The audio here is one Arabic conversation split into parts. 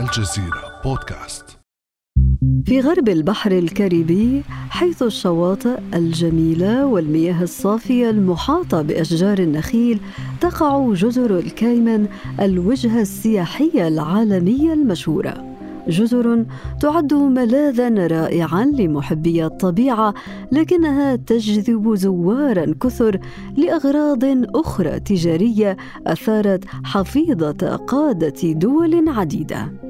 الجزيرة بودكاست. في غرب البحر الكاريبي حيث الشواطئ الجميلة والمياه الصافية المحاطة بأشجار النخيل تقع جزر الكايمن الوجهة السياحية العالمية المشهورة. جزر تعد ملاذا رائعا لمحبي الطبيعة لكنها تجذب زوارا كثر لأغراض أخرى تجارية أثارت حفيظة قادة دول عديدة.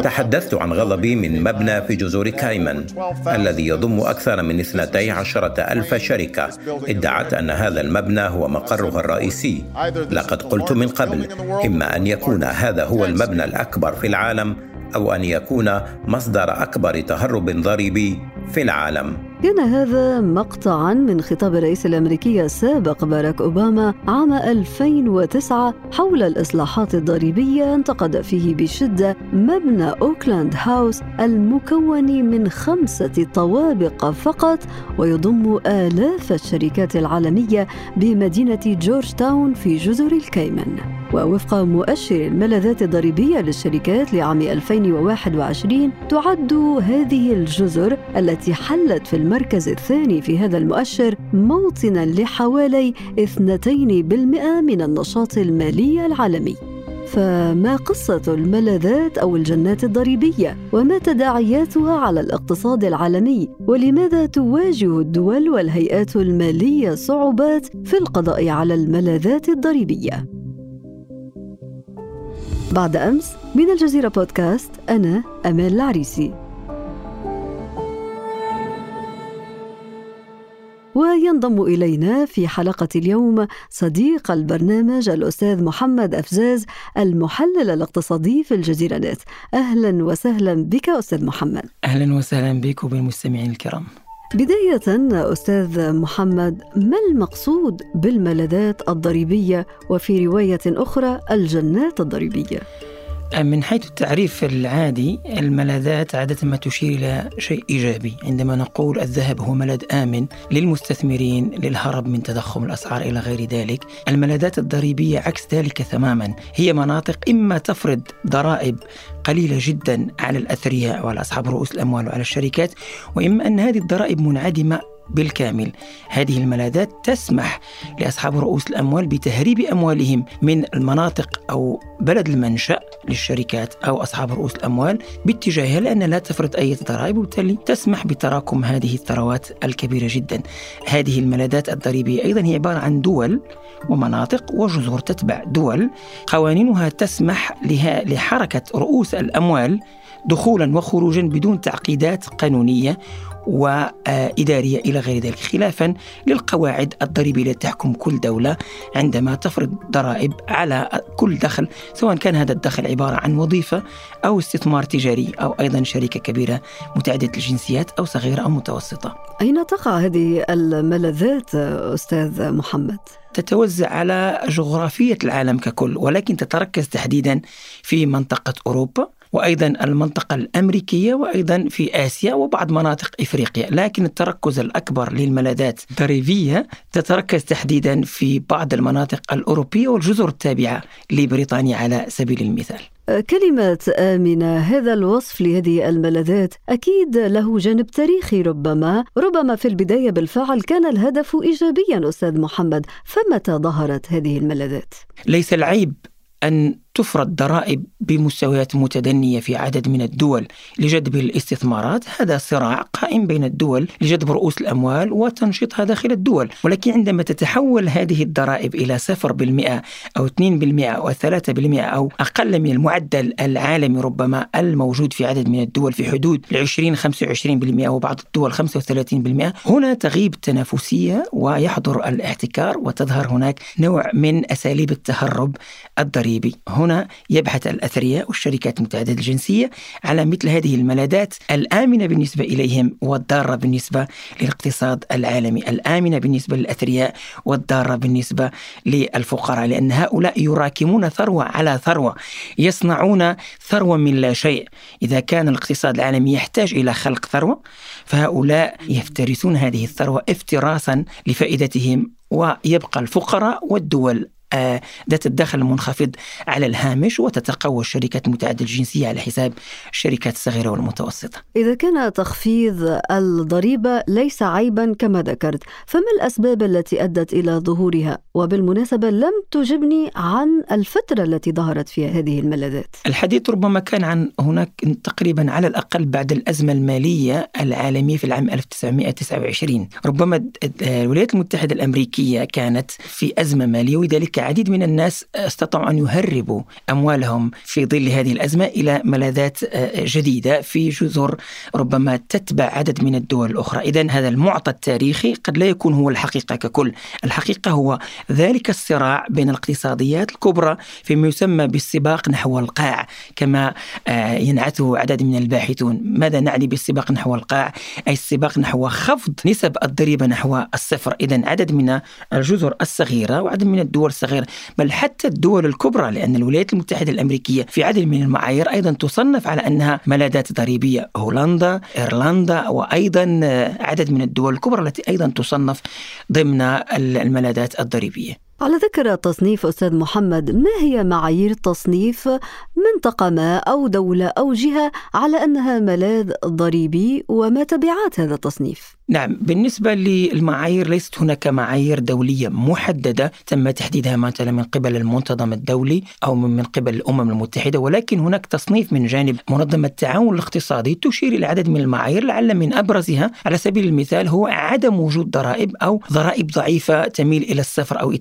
تحدثت عن غضبي من مبنى في جزر كايمن الذي يضم أكثر من 12 ألف شركة. ادعت أن هذا المبنى هو مقرها الرئيسي. لقد قلت من قبل إما أن يكون هذا هو المبنى الأكبر في العالم أو أن يكون مصدر أكبر تهرب ضريبي في العالم. كان هذا مقطعا من خطاب الرئيس الأمريكي السابق باراك أوباما عام 2009 حول الإصلاحات الضريبية انتقد فيه بشدة مبنى أوغلاند هاوس المكون من خمسة طوابق فقط ويضم آلاف الشركات العالمية بمدينة جورج تاون في جزر الكيمن. ووفق مؤشر الملاذات الضريبية للشركات لعام 2021 تعد هذه الجزر التي حلت في المركز الثاني في هذا المؤشر موطنا لحوالي 2% من النشاط المالي العالمي فما قصة الملاذات أو الجنات الضريبية؟ وما تداعياتها على الاقتصاد العالمي؟ ولماذا تواجه الدول والهيئات المالية صعوبات في القضاء على الملاذات الضريبية؟ بعد أمس من الجزيرة بودكاست أنا أمال العريسي. وينضم إلينا في حلقة اليوم صديق البرنامج الأستاذ محمد أفزاز المحلل الاقتصادي في الجزيرة نت أهلا وسهلا بك أستاذ محمد. أهلا وسهلا بك وبالمستمعين الكرام. بداية أستاذ محمد ما المقصود بالملاذات الضريبية وفي رواية أخرى الجنات الضريبية؟ من حيث التعريف العادي الملاذات عادة ما تشير إلى شيء إيجابي عندما نقول الذهب هو ملاذ آمن للمستثمرين للهرب من تضخم الأسعار إلى غير ذلك. الملاذات الضريبية عكس ذلك تماما. هي مناطق إما تفرض ضرائب قليلة جدا على الأثرياء وعلى أصحاب رؤوس الأموال وعلى الشركات وإما أن هذه الضرائب منعدمة بالكامل. هذه الملاذات تسمح لأصحاب رؤوس الأموال بتهريب أموالهم من المناطق أو بلد المنشأ للشركات أو أصحاب رؤوس الأموال باتجاهها لأن لا تفرض أي ضرائب وبالتالي تسمح بتراكم هذه الثروات الكبيرة جدا. هذه الملاذات الضريبية أيضا هي عبارة عن دول ومناطق وجزر تتبع دول. قوانينها تسمح لها لحركة رؤوس الأموال دخولا وخروجا بدون تعقيدات قانونية. وإدارية إلى غير ذلك خلافا للقواعد الضريبية التي تحكم كل دولة عندما تفرض ضرائب على كل دخل سواء كان هذا الدخل عبارة عن وظيفة أو استثمار تجاري أو أيضا شركة كبيرة متعددة الجنسيات أو صغيرة أو متوسطة أين تقع هذه الملذات أستاذ محمد؟ تتوزع على جغرافية العالم ككل ولكن تتركز تحديدا في منطقة أوروبا وأيضا المنطقة الأمريكية وأيضا في آسيا وبعض مناطق إفريقيا، لكن التركز الأكبر للملاذات الضريبيه تتركز تحديدا في بعض المناطق الأوروبية والجزر التابعة لبريطانيا على سبيل المثال. كلمة آمنة هذا الوصف لهذه الملاذات أكيد له جانب تاريخي ربما ربما في البداية بالفعل كان الهدف إيجابيا أستاذ محمد فمتى ظهرت هذه الملاذات؟ ليس العيب أن تفرض ضرائب بمستويات متدنية في عدد من الدول لجذب الاستثمارات. هذا صراع قائم بين الدول لجذب رؤوس الأموال وتنشيطها داخل الدول. ولكن عندما تتحول هذه الضرائب إلى 0% أو 2% أو 3% أو أقل من المعدل العالمي ربما الموجود في عدد من الدول في حدود ال 20 25% وبعض الدول 35% هنا تغيب التنافسيه ويحضر الاحتكار وتظهر هناك نوع من أساليب التهرب الضريبي. هنا يبحث الأثرياء والشركات المتعددة الجنسية على مثل هذه الملاذات الآمنة بالنسبة إليهم والضارة بالنسبة للاقتصاد العالمي الآمنة بالنسبة للأثرياء والضارة بالنسبة للفقراء لأن هؤلاء يراكمون ثروة على ثروة يصنعون ثروة من لا شيء. إذا كان الاقتصاد العالمي يحتاج إلى خلق ثروة فهؤلاء يفترسون هذه الثروة افتراسا لفائدتهم ويبقى الفقراء والدول ذات الدخل المنخفض على الهامش وتتقوى الشركات المتعددة الجنسية على حساب الشركات الصغيرة والمتوسطة. إذا كان تخفيض الضريبة ليس عيبا كما ذكرت فما الأسباب التي أدت إلى ظهورها؟ وبالمناسبة لم تجبني عن الفترة التي ظهرت فيها هذه الملاذات الحديث ربما كان عن هناك تقريبا على الأقل بعد الأزمة المالية العالمية في العام 1929 ربما الولايات المتحدة الأمريكية كانت في أزمة مالية ولذلك عديد من الناس استطاعوا أن يهربوا أموالهم في ظل هذه الأزمة إلى ملاذات جديدة في جزر ربما تتبع عدد من الدول الأخرى. إذا هذا المعطى التاريخي قد لا يكون هو الحقيقة ككل. الحقيقة هو ذلك الصراع بين الاقتصاديات الكبرى فيما يسمى بالسباق نحو القاع كما ينعته عدد من الباحثون. ماذا نعني بالسباق نحو القاع؟ أي السباق نحو خفض نسب الضريبة نحو الصفر. إذا عدد من الجزر الصغيرة وعدد من الدول الصغيرة بل حتى الدول الكبرى لأن الولايات المتحدة الأمريكية في عدد من المعايير أيضا تصنف على أنها ملاذات ضريبية. هولندا إيرلندا وأيضا عدد من الدول الكبرى التي أيضا تصنف ضمن الملاذات الضريبية. على ذكر التصنيف أستاذ محمد ما هي معايير تصنيف منطقة ما أو دولة أو جهة على أنها ملاذ ضريبي وما تبعات هذا التصنيف؟ نعم بالنسبة للمعايير ليست هناك معايير دولية محددة تم تحديدها مثلا من قبل المنتظم الدولي أو من قبل الأمم المتحدة ولكن هناك تصنيف من جانب منظمة التعاون الاقتصادي تشير إلى عدد من المعايير لعل من أبرزها على سبيل المثال هو عدم وجود ضرائب أو ضرائب ضعيفة تميل إلى الصفر أو 2%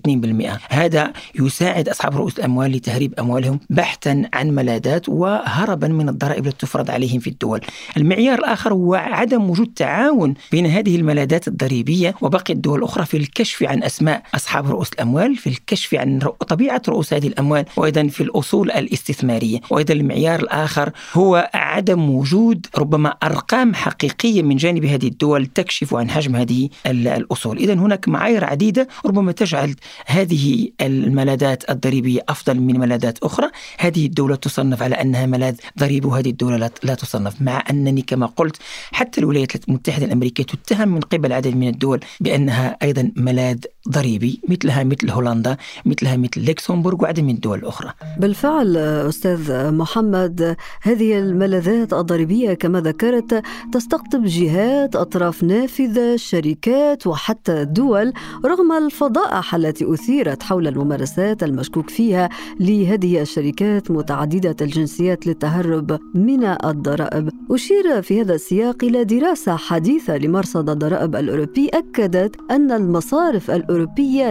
هذا يساعد أصحاب رؤوس الأموال لتهريب أموالهم بحثا عن ملاذات وهربا من الضرائب التي تفرض عليهم في الدول. المعيار الآخر هو عدم وجود تعاون بين هذه الملاذات الضريبية وباقي الدول الأخرى في الكشف عن أسماء أصحاب رؤوس الأموال في الكشف عن طبيعة رؤوس هذه الأموال وأيضا في الأصول الاستثمارية. وأيضا المعيار الآخر هو عدم وجود ربما أرقام حقيقية من جانب هذه الدول تكشف عن حجم هذه الأصول. إذا هناك معايير عديدة ربما تجعل هذه الملاذات الضريبية أفضل من ملاذات أخرى. هذه الدولة تصنف على أنها ملاذ ضريبي وهذه الدولة لا تصنف مع أنني كما قلت حتى الولايات المتحدة الأمريكية تتهم من قبل عدد من الدول بأنها أيضا ملاذ ضريبي مثلها مثل هولندا مثلها مثل لكسمبورغ وعدد من الدول الأخرى بالفعل أستاذ محمد هذه الملاذات الضريبية كما ذكرت تستقطب جهات أطراف نافذة شركات وحتى دول رغم الفضائح التي أثيرت حول الممارسات المشكوك فيها لهذه الشركات متعددة الجنسيات للتهرب من الضرائب. أشير في هذا السياق إلى دراسة حديثة لمرصد الضرائب الأوروبي أكدت أن المصارف الأوروبية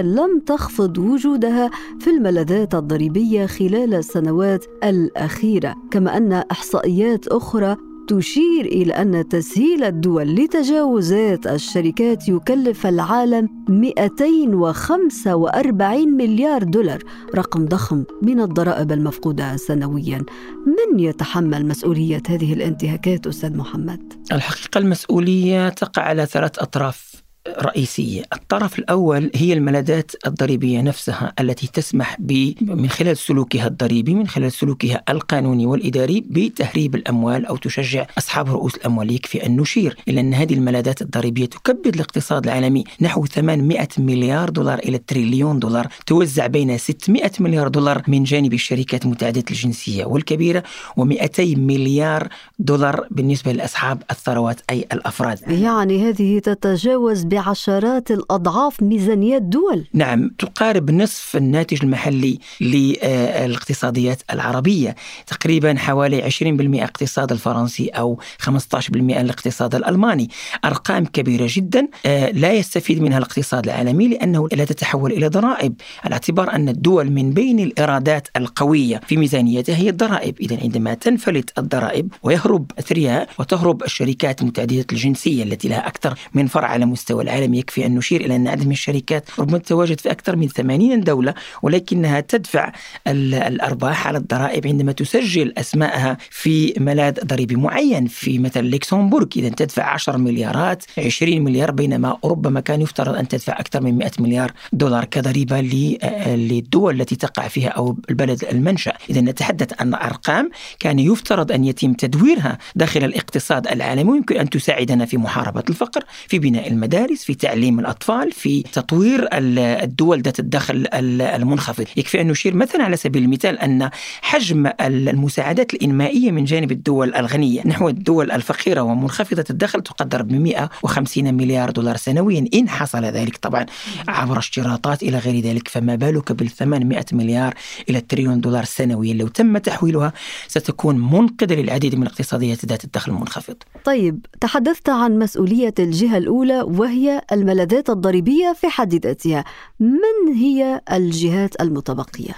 لم تخفض وجودها في الملاذات الضريبية خلال السنوات الأخيرة كما أن إحصائيات أخرى تشير إلى أن تسهيل الدول لتجاوزات الشركات يكلف العالم 245 مليار دولار رقم ضخم من الضرائب المفقودة سنويا من يتحمل مسؤولية هذه الانتهاكات أستاذ محمد؟ الحقيقة المسؤولية تقع على ثلاث أطراف رئيسية. الطرف الأول هي الملاذات الضريبية نفسها التي تسمح ب من خلال سلوكها الضريبي من خلال سلوكها القانوني والإداري بتهريب الأموال أو تشجع أصحاب رؤوس الأموال. يكفي أن نشير إلى أن هذه الملاذات الضريبية تكبد الاقتصاد العالمي نحو 800 مليار دولار إلى تريليون دولار توزع بين 600 مليار دولار من جانب الشركات متعددة الجنسية والكبيرة و200 مليار دولار بالنسبة لأصحاب الثروات أي الأفراد. يعني هذه تتجاوز بعشرات الأضعاف ميزانيات دول نعم تقارب نصف الناتج المحلي للاقتصاديات العربية. تقريبا حوالي 20% اقتصاد الفرنسي أو 15% الاقتصاد الألماني. أرقام كبيرة جدا آه، لا يستفيد منها الاقتصاد العالمي لأنه لا تتحول إلى ضرائب. على اعتبار أن الدول من بين الإيرادات القوية في ميزانيتها هي الضرائب. إذا عندما تنفلت الضرائب ويهرب أثرياء وتهرب الشركات متعددة الجنسية التي لها أكثر من فرع على مستوى العالم يكفي أن نشير إلى أن عدد من الشركات ربما تتواجد في أكثر من 80 دولة ولكنها تدفع الأرباح على الضرائب عندما تسجل أسماءها في ملاذ ضريبي معين في مثل لكسمبورغ إذا تدفع 10 مليارات 20 مليار بينما ربما كان يفترض أن تدفع أكثر من 100 مليار دولار كضريبة للدول التي تقع فيها أو البلد المنشأ. إذا نتحدث عن أرقام كان يفترض أن يتم تدويرها داخل الاقتصاد العالمي ويمكن أن تساعدنا في محاربة الفقر في بناء المدارس المدارس في تعليم الأطفال في تطوير الدول ذات الدخل المنخفض. يكفي أن نشير مثلا على سبيل المثال أن حجم المساعدات الإنمائية من جانب الدول الغنية نحو الدول الفقيرة ومنخفضة الدخل تقدر ب 150 مليار دولار سنويا. إن حصل ذلك طبعا عبر اشتراطات إلى غير ذلك فما بالك بال 800 مليار إلى التريليون دولار سنويا؟ لو تم تحويلها ستكون منقذة للعديد من الاقتصاديات ذات الدخل المنخفض. طيب تحدثت عن مسؤولية الجهة الأولى وهي الملاذات الضريبية في حد ذاتها من هي الجهات المتبقية؟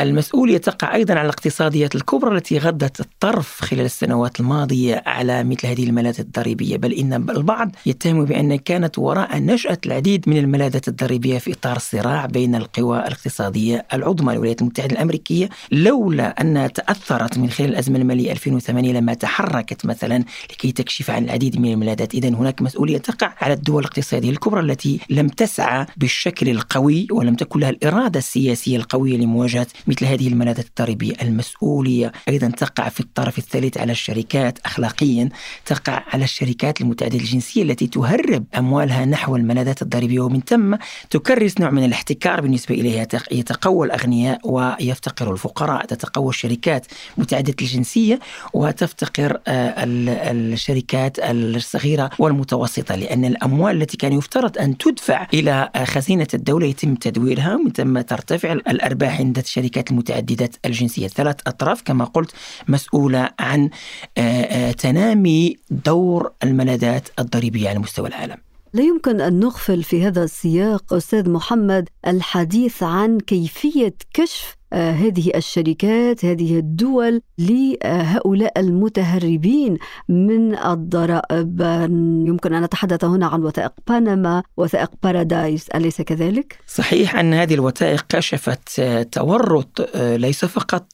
المسؤولية تقع أيضا على الاقتصاديات الكبرى التي غضت الطرف خلال السنوات الماضية على مثل هذه الملاذات الضريبية بل إن البعض يتهم بأن كانت وراء نشأة العديد من الملاذات الضريبية في إطار الصراع بين القوى الاقتصادية العظمى الولايات المتحدة الأمريكية لولا أنها تأثرت من خلال الأزمة المالية 2008 لما تحركت مثلا لكي تكشف عن العديد من الملاذات. إذا هناك مسؤولية تقع على الدول الاقتصادية الكبرى التي لم تسعى بالشكل القوي ولم تكن لها الإرادة السياسية القوية لمواجهة مثل هذه الملاذات الضريبية المسؤولية. أيضا تقع في الطرف الثالث على الشركات أخلاقيا تقع على الشركات المتعددة الجنسية التي تهرب أموالها نحو الملاذات الضريبية ومن ثم تكرس نوع من الاحتكار بالنسبة إليها. يتقوى الأغنياء ويفتقر الفقراء. تتقوى الشركات متعددة الجنسية وتفتقر آه، الشركات الصغيرة والمتوسطة. لأن الأموال التي كان يفترض أن تدفع إلى خزينة الدولة يتم تدويرها. ومن ثم ترتفع الأرباح عند الشركات الشركات المتعددة الجنسية. ثلاث أطراف كما قلت مسؤولة عن آه، آه، تنامي دور الملاذات الضريبية على مستوى العالم. لا يمكن أن نغفل في هذا السياق أستاذ محمد الحديث عن كيفية كشف هذه الشركات هذه الدول لهؤلاء المتهربين من الضرائب. يمكن أن نتحدث هنا عن وثائق بنما وثائق بارادايس أليس كذلك؟ صحيح أن هذه الوثائق كشفت آه، تورط آه، ليس فقط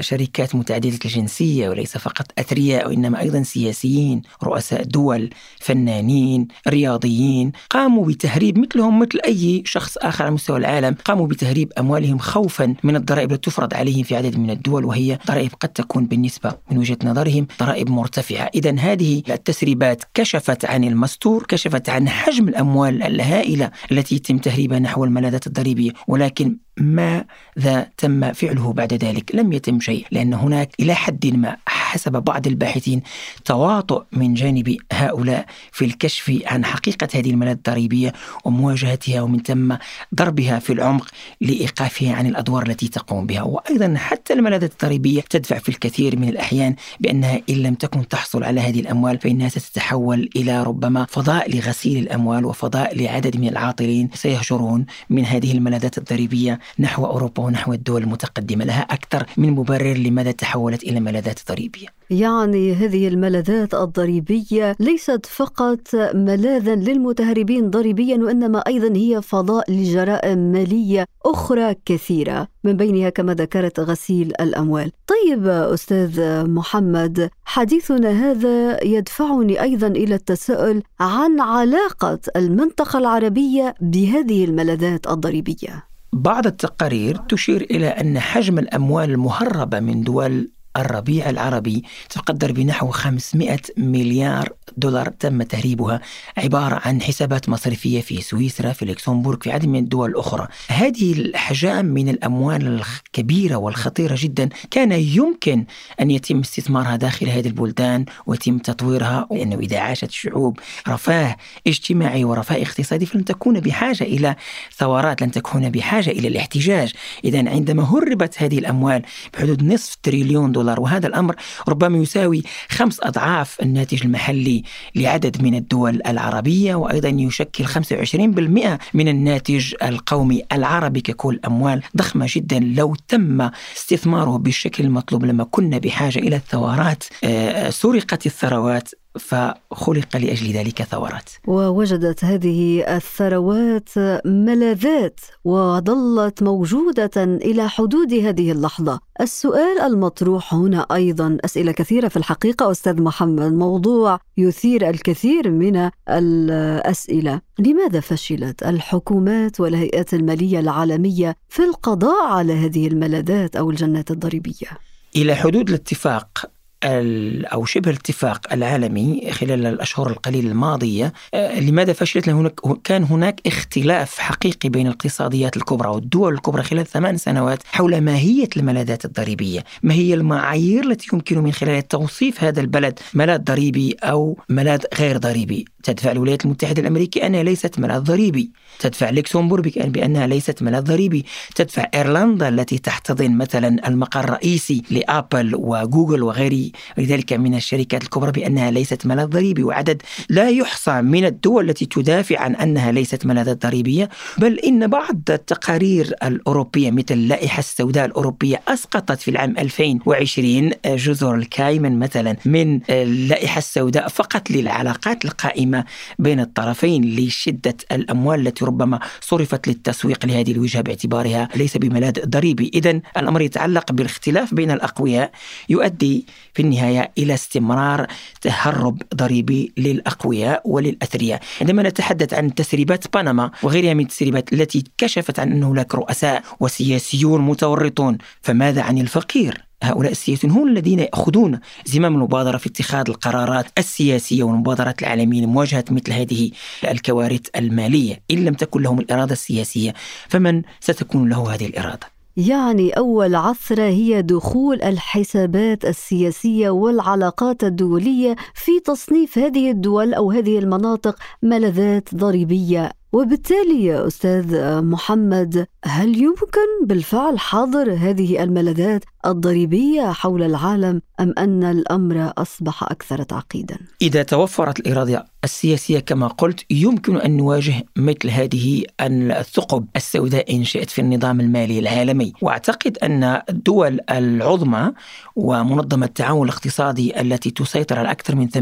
شركات متعددة الجنسية وليس فقط أثرياء وإنما أيضا سياسيين رؤساء دول فنانين رياضيين قاموا بتهريب مثلهم مثل أي شخص آخر على مستوى العالم. قاموا بتهريب أموالهم خوفا من الضرائب. الضرائب التي تفرض عليهم في عدد من الدول وهي ضرائب قد تكون بالنسبة من وجهة نظرهم ضرائب مرتفعة. إذا هذه التسريبات كشفت عن المستور كشفت عن حجم الأموال الهائلة التي يتم تهريبها نحو الملاذات الضريبية ولكن ماذا تم فعله بعد ذلك. لم يتم شيء لأن هناك إلى حد ما حسب بعض الباحثين تواطؤ من جانب هؤلاء في الكشف عن حقيقة هذه الملاذ الضريبية ومواجهتها ومن ثم ضربها في العمق لإيقافها عن الأدوار التي تقوم بها. وأيضا حتى الملاذات الضريبية تدفع في الكثير من الأحيان بأنها إن لم تكن تحصل على هذه الأموال فإنها ستتحول إلى ربما فضاء لغسيل الأموال وفضاء لعدد من العاطلين. سيهجرون من هذه الملاذات الضريبية نحو أوروبا ونحو الدول المتقدمة لها أكثر من مبرر لماذا تحولت إلى ملاذات ضريبية. يعني هذه الملاذات الضريبية ليست فقط ملاذا للمتهربين ضريبيا وإنما أيضا هي فضاء لجرائم مالية أخرى كثيرة من بينها كما ذكرت غسيل الأموال. طيب أستاذ محمد حديثنا هذا يدفعني أيضا إلى التساؤل عن علاقة المنطقة العربية بهذه الملاذات الضريبية. بعض التقارير تشير إلى أن حجم الأموال المهربة من دول الربيع العربي تقدر بنحو 500 مليار دولار تم تهريبها عبارة عن حسابات مصرفية في سويسرا في لوكسمبورغ في عدد من الدول الأخرى. هذه الأحجام من الأموال الكبيرة والخطيرة جدا. كان يمكن أن يتم استثمارها داخل هذه البلدان ويتم تطويرها لأنه إذا عاشت الشعوب رفاه اجتماعي ورفاه اقتصادي فلن تكون بحاجة إلى ثورات لن تكون بحاجة إلى الاحتجاج. إذا عندما هربت هذه الأموال بحدود نصف تريليون دولار وهذا الأمر ربما يساوي خمس أضعاف الناتج المحلي لعدد من الدول العربية وأيضا يشكل 25% من الناتج القومي العربي ككل أموال ضخمة جدا. لو تم استثماره بالشكل المطلوب لما كنا بحاجة إلى الثورات آه، سرقت الثروات فخلق لأجل ذلك ثورات. ووجدت هذه الثروات ملاذات وظلت موجودة إلى حدود هذه اللحظة. السؤال المطروح هنا أيضا أسئلة كثيرة في الحقيقة أستاذ محمد، موضوع يثير الكثير من الأسئلة. لماذا فشلت الحكومات والهيئات المالية العالمية في القضاء على هذه الملاذات أو الجنات الضريبية؟ إلى حدود الاتفاق أو شبه الاتفاق العالمي خلال الأشهر القليلة الماضية آه، لماذا فشلت؟ لأن هناك كان هناك اختلاف حقيقي بين الاقتصاديات الكبرى والدول الكبرى خلال ثمان سنوات حول ماهية الملاذات الضريبية ما هي المعايير التي يمكن من خلالها توصيف هذا البلد ملاذ ضريبي أو ملاذ غير ضريبي تدفع الولايات المتحدة الأمريكية أنها ليست ملاذ ضريبي. تدفع لكسمبورغ بأنها ليست ملاذ ضريبي. تدفع إيرلندا التي تحتضن مثلا المقر الرئيسي لأبل وجوجل وغير ذلك من الشركات الكبرى بأنها ليست ملاذ ضريبي. وعدد لا يحصى من الدول التي تدافع عن أنها ليست ملاذات ضريبية. بل إن بعض التقارير الأوروبية مثل اللائحة السوداء الأوروبية أسقطت في العام 2020 جزر الكايمن مثلا من اللائحة السوداء فقط للعلاقات القائمة بين الطرفين لشدة الأموال التي ربما صرفت للتسويق لهذه الوجهة باعتبارها ليس بملاذ ضريبي إذا الأمر يتعلق بالاختلاف بين الأقوياء يؤدي في النهاية إلى استمرار تهرب ضريبي للأقوياء وللأثرياء. عندما نتحدث عن تسريبات بنما وغيرها من التسريبات التي كشفت عن أن هناك رؤساء وسياسيون متورطون فماذا عن الفقير؟ هؤلاء السياسيون هم الذين يأخذون زمام المبادرة في اتخاذ القرارات السياسية والمبادرات العالمية لمواجهة مثل هذه الكوارث المالية. إن لم تكن لهم الإرادة السياسية فمن ستكون له هذه الإرادة؟ يعني أول عثرة هي دخول الحسابات السياسية والعلاقات الدولية في تصنيف هذه الدول أو هذه المناطق ملذات ضريبية. وبالتالي يا أستاذ محمد هل يمكن بالفعل حظر هذه الملاذات الضريبية حول العالم أم أن الأمر أصبح أكثر تعقيدا؟ إذا توفرت الإرادة السياسية كما قلت يمكن أن نواجه مثل هذه الثقب السوداء إن شئت في النظام المالي العالمي وأعتقد أن الدول العظمى ومنظمة التعاون الاقتصادي التي تسيطر على أكثر من 80%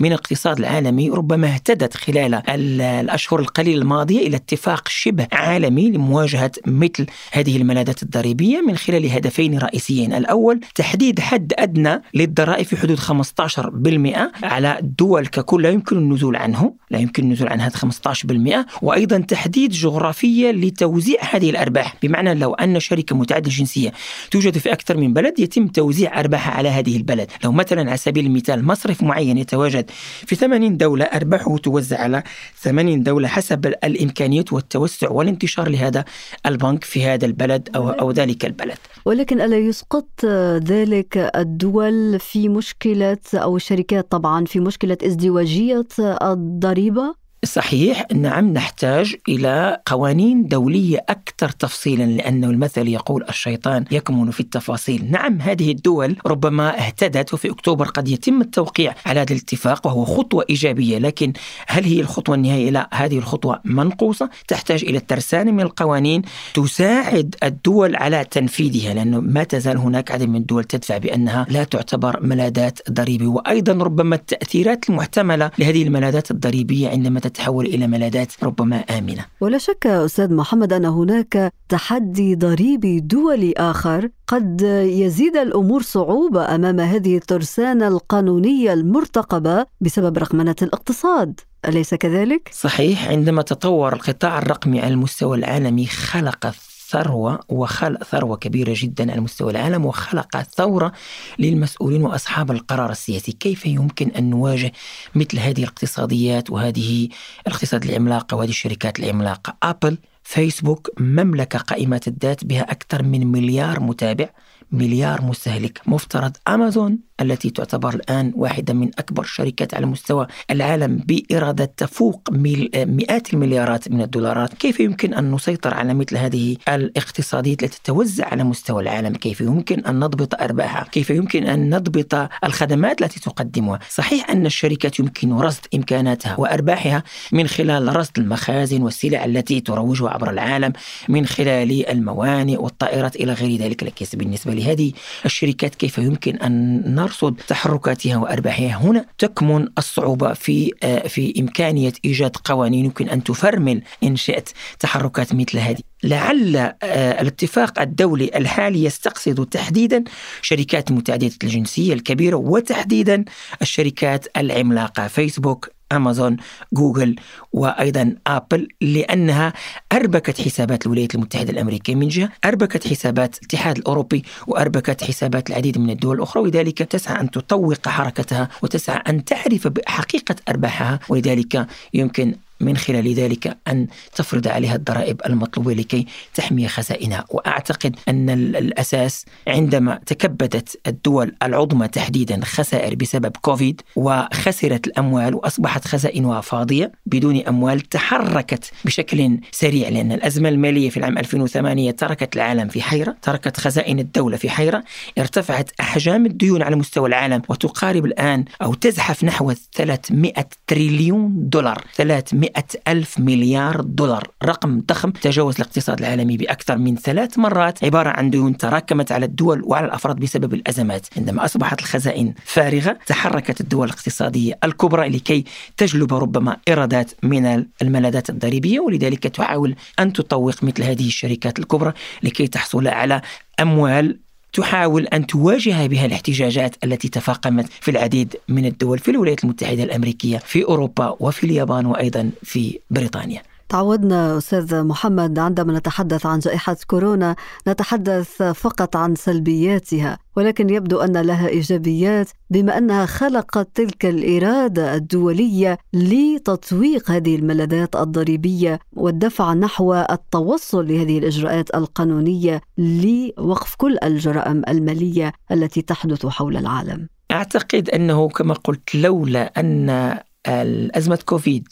من الاقتصاد العالمي ربما اهتدت خلال الأشهر القليلة الماضية إلى اتفاق شبه عالمي لمواجهة مثل هذه الملاذات الضريبية من خلال هدفين رئيسيين. الأول تحديد حد أدنى للضرائب في حدود 15% على الدول ككل لا يمكن النزول عنه لا يمكن النزول عن هذا 15% وأيضا تحديد جغرافية لتوزيع هذه الأرباح. بمعنى لو أن شركة متعددة الجنسية توجد في أكثر من بلد يتم توزيع أرباحها على هذه البلد. لو مثلا على سبيل المثال مصرف معين يتواجد في 80 دولة أرباحه توزع على 80 دولة حسب الإمكانيات والتوسع والانتشار لهذا البنك في هذا البلد أو, أو ذلك البلد. ولكن ألا يسقط ذلك الدول في مشكلة أو الشركات طبعا في مشكلة ازدواجية الضريبة؟ صحيح نعم نحتاج إلى قوانين دولية أكثر تفصيلا لأنه المثل يقول الشيطان يكمن في التفاصيل، نعم هذه الدول ربما اهتدت وفي أكتوبر قد يتم التوقيع على هذا الاتفاق وهو خطوة إيجابية لكن هل هي الخطوة النهائية؟ لا هذه الخطوة منقوصة تحتاج إلى الترسانه من القوانين تساعد الدول على تنفيذها لأنه ما تزال هناك عدد من الدول تدفع بأنها لا تعتبر ملاذات ضريبيه وأيضا ربما التأثيرات المحتملة لهذه الملاذات الضريبية عندما تتحول إلى ملاذات. ربما آمنة. ولا شك أستاذ محمد أن هناك تحدي ضريبي دولي آخر قد يزيد الأمور صعوبة أمام هذه الترسانة القانونية المرتقبة بسبب رقمنة الاقتصاد. أليس كذلك؟ صحيح عندما تطور القطاع الرقمي على المستوى العالمي خلق ثروة وخلق ثروة كبيرة جدا على مستوى العالم وخلق ثورة للمسؤولين وأصحاب القرار السياسي. كيف يمكن أن نواجه مثل هذه الاقتصاديات وهذه الاقتصاد العملاقة وهذه الشركات العملاقة؟ أبل فيسبوك مملكة قائمة الذات بها أكثر من مليار متابع. مليار مستهلك. مفترض أمازون التي تعتبر الآن واحدة من أكبر الشركات على مستوى العالم بإرادة تفوق مئات المليارات من الدولارات. كيف يمكن أن نسيطر على مثل هذه الاقتصاديات التي تتوزع على مستوى العالم؟ كيف يمكن أن نضبط أرباحها؟ كيف يمكن أن نضبط الخدمات التي تقدمها؟ صحيح أن الشركات يمكن رصد إمكاناتها وأرباحها من خلال رصد المخازن والسلع التي تروجها عبر العالم من خلال الموانئ والطائرات إلى غير ذلك. لكن بالنسبة لهذه الشركات كيف يمكن أن نرصد تحركاتها وأرباحها. هنا تكمن الصعوبة في آه، في إمكانية إيجاد قوانين يمكن أن تفرمل إن شئت تحركات مثل هذه. لعل آه، الاتفاق الدولي الحالي يستقصد تحديدا شركات متعددة الجنسية الكبيرة وتحديدا الشركات العملاقة. فيسبوك أمازون جوجل وأيضا أبل لأنها أربكت حسابات الولايات المتحدة الأمريكية من جهة أربكت حسابات الاتحاد الأوروبي وأربكت حسابات العديد من الدول الأخرى ولذلك تسعى أن تطوق حركتها وتسعى أن تعرف بحقيقة أرباحها ولذلك يمكن من خلال ذلك أن تفرض عليها الضرائب المطلوبة لكي تحمي خزائنها. وأعتقد أن الأساس عندما تكبدت الدول العظمى تحديدا خسائر بسبب كوفيد وخسرت الأموال وأصبحت خزائنها فاضية بدون أموال تحركت بشكل سريع لأن الأزمة المالية في العام 2008 تركت العالم في حيرة تركت خزائن الدولة في حيرة ارتفعت أحجام الديون على مستوى العالم وتقارب الآن أو تزحف نحو 300 تريليون دولار. 300 ألف مليار دولار. رقم ضخم. تجاوز الاقتصاد العالمي بأكثر من ثلاث مرات. عبارة عن ديون تراكمت على الدول وعلى الأفراد بسبب الأزمات. عندما أصبحت الخزائن فارغة تحركت الدول الاقتصادية الكبرى لكي تجلب ربما إيرادات من الملاذات الضريبية ولذلك تحاول أن تطوق مثل هذه الشركات الكبرى لكي تحصل على أموال تحاول أن تواجه بها الاحتجاجات التي تفاقمت في العديد من الدول في الولايات المتحدة الأمريكية في أوروبا وفي اليابان وأيضا في بريطانيا. تعودنا أستاذ محمد عندما نتحدث عن جائحة كورونا نتحدث فقط عن سلبياتها ولكن يبدو أن لها إيجابيات بما أنها خلقت تلك الإرادة الدولية لتطويق هذه الملاذات الضريبية والدفع نحو التوصل لهذه الإجراءات القانونية لوقف كل الجرائم المالية التي تحدث حول العالم. أعتقد أنه كما قلت لولا أن الازمه كوفيد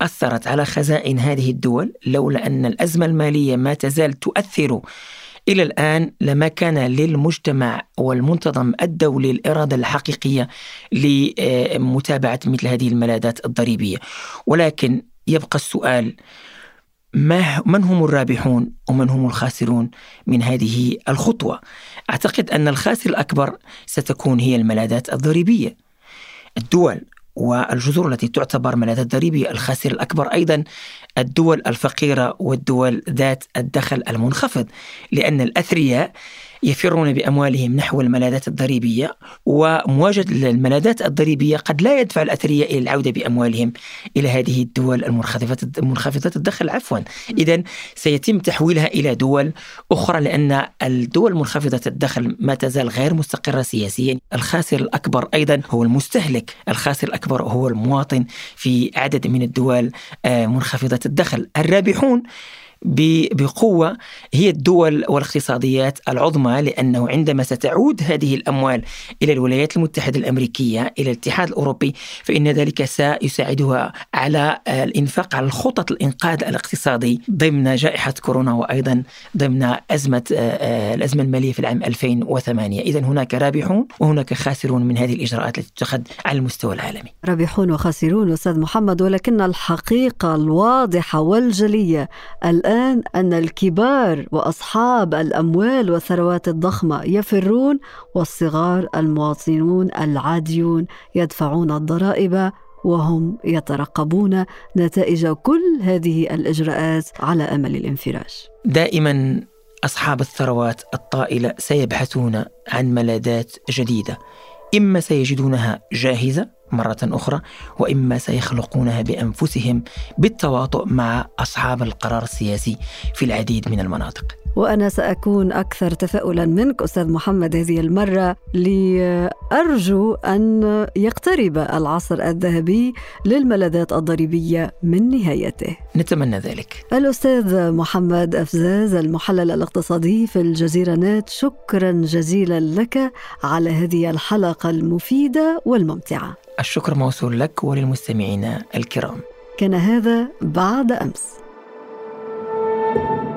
أثرت على خزائن هذه الدول لولا أن الأزمة المالية ما تزال تؤثر. إلى الآن لما كان للمجتمع والمنتظم الدولي الإرادة الحقيقية لمتابعة مثل هذه الملاذات الضريبية. ولكن يبقى السؤال ما من هم الرابحون ومن هم الخاسرون من هذه الخطوة؟ أعتقد أن الخاسر الأكبر ستكون هي الملاذات الضريبية. الدول والجذور التي تعتبر ملاذات ضريبية الخاسر الأكبر أيضا الدول الفقيرة والدول ذات الدخل المنخفض لأن الأثرياء يفرون بأموالهم نحو الملاذات الضريبية ومواجهة الملاذات الضريبية قد لا يدفع الأثرياء إلى العودة بأموالهم إلى هذه الدول المنخفضة الدخل. عفوا. إذا سيتم تحويلها إلى دول أخرى لأن الدول منخفضة الدخل ما تزال غير مستقرة سياسيا. الخاسر الأكبر أيضا هو المستهلك الخاسر الأكبر هو المواطن في عدد من الدول آه، منخفضة الدخل. الرابحون بقوة هي الدول والاقتصاديات العظمى لأنه عندما ستعود هذه الأموال إلى الولايات المتحدة الأمريكية إلى الاتحاد الأوروبي فإن ذلك سيساعدها على الإنفاق على الخطط الإنقاذ الاقتصادي ضمن جائحة كورونا وأيضا ضمن أزمة الأزمة المالية في العام 2008 إذا هناك رابحون وهناك خاسرون من هذه الإجراءات التي تتخذ على المستوى العالمي. رابحون وخاسرون أستاذ محمد ولكن الحقيقة الواضحة والجلية الآن أن الكبار وأصحاب الأموال والثروات الضخمة يفرون والصغار المواطنون العاديون يدفعون الضرائب وهم يترقبون نتائج كل هذه الإجراءات على أمل الانفراج دائما أصحاب الثروات الطائلة سيبحثون عن ملاذات جديدة إما سيجدونها جاهزة مرة أخرى وإما سيخلقونها بأنفسهم بالتواطؤ مع أصحاب القرار السياسي في العديد من المناطق. وأنا سأكون أكثر تفاؤلا منك أستاذ محمد هذه المرة لأرجو أن يقترب العصر الذهبي للملاذات الضريبية من نهايته. نتمنى ذلك. الأستاذ محمد أفزاز المحلل الاقتصادي في الجزيرة نت شكرا جزيلا لك على هذه الحلقة المفيدة والممتعة. الشكر موصول لك وللمستمعين الكرام. كان هذا بعد أمس. thank you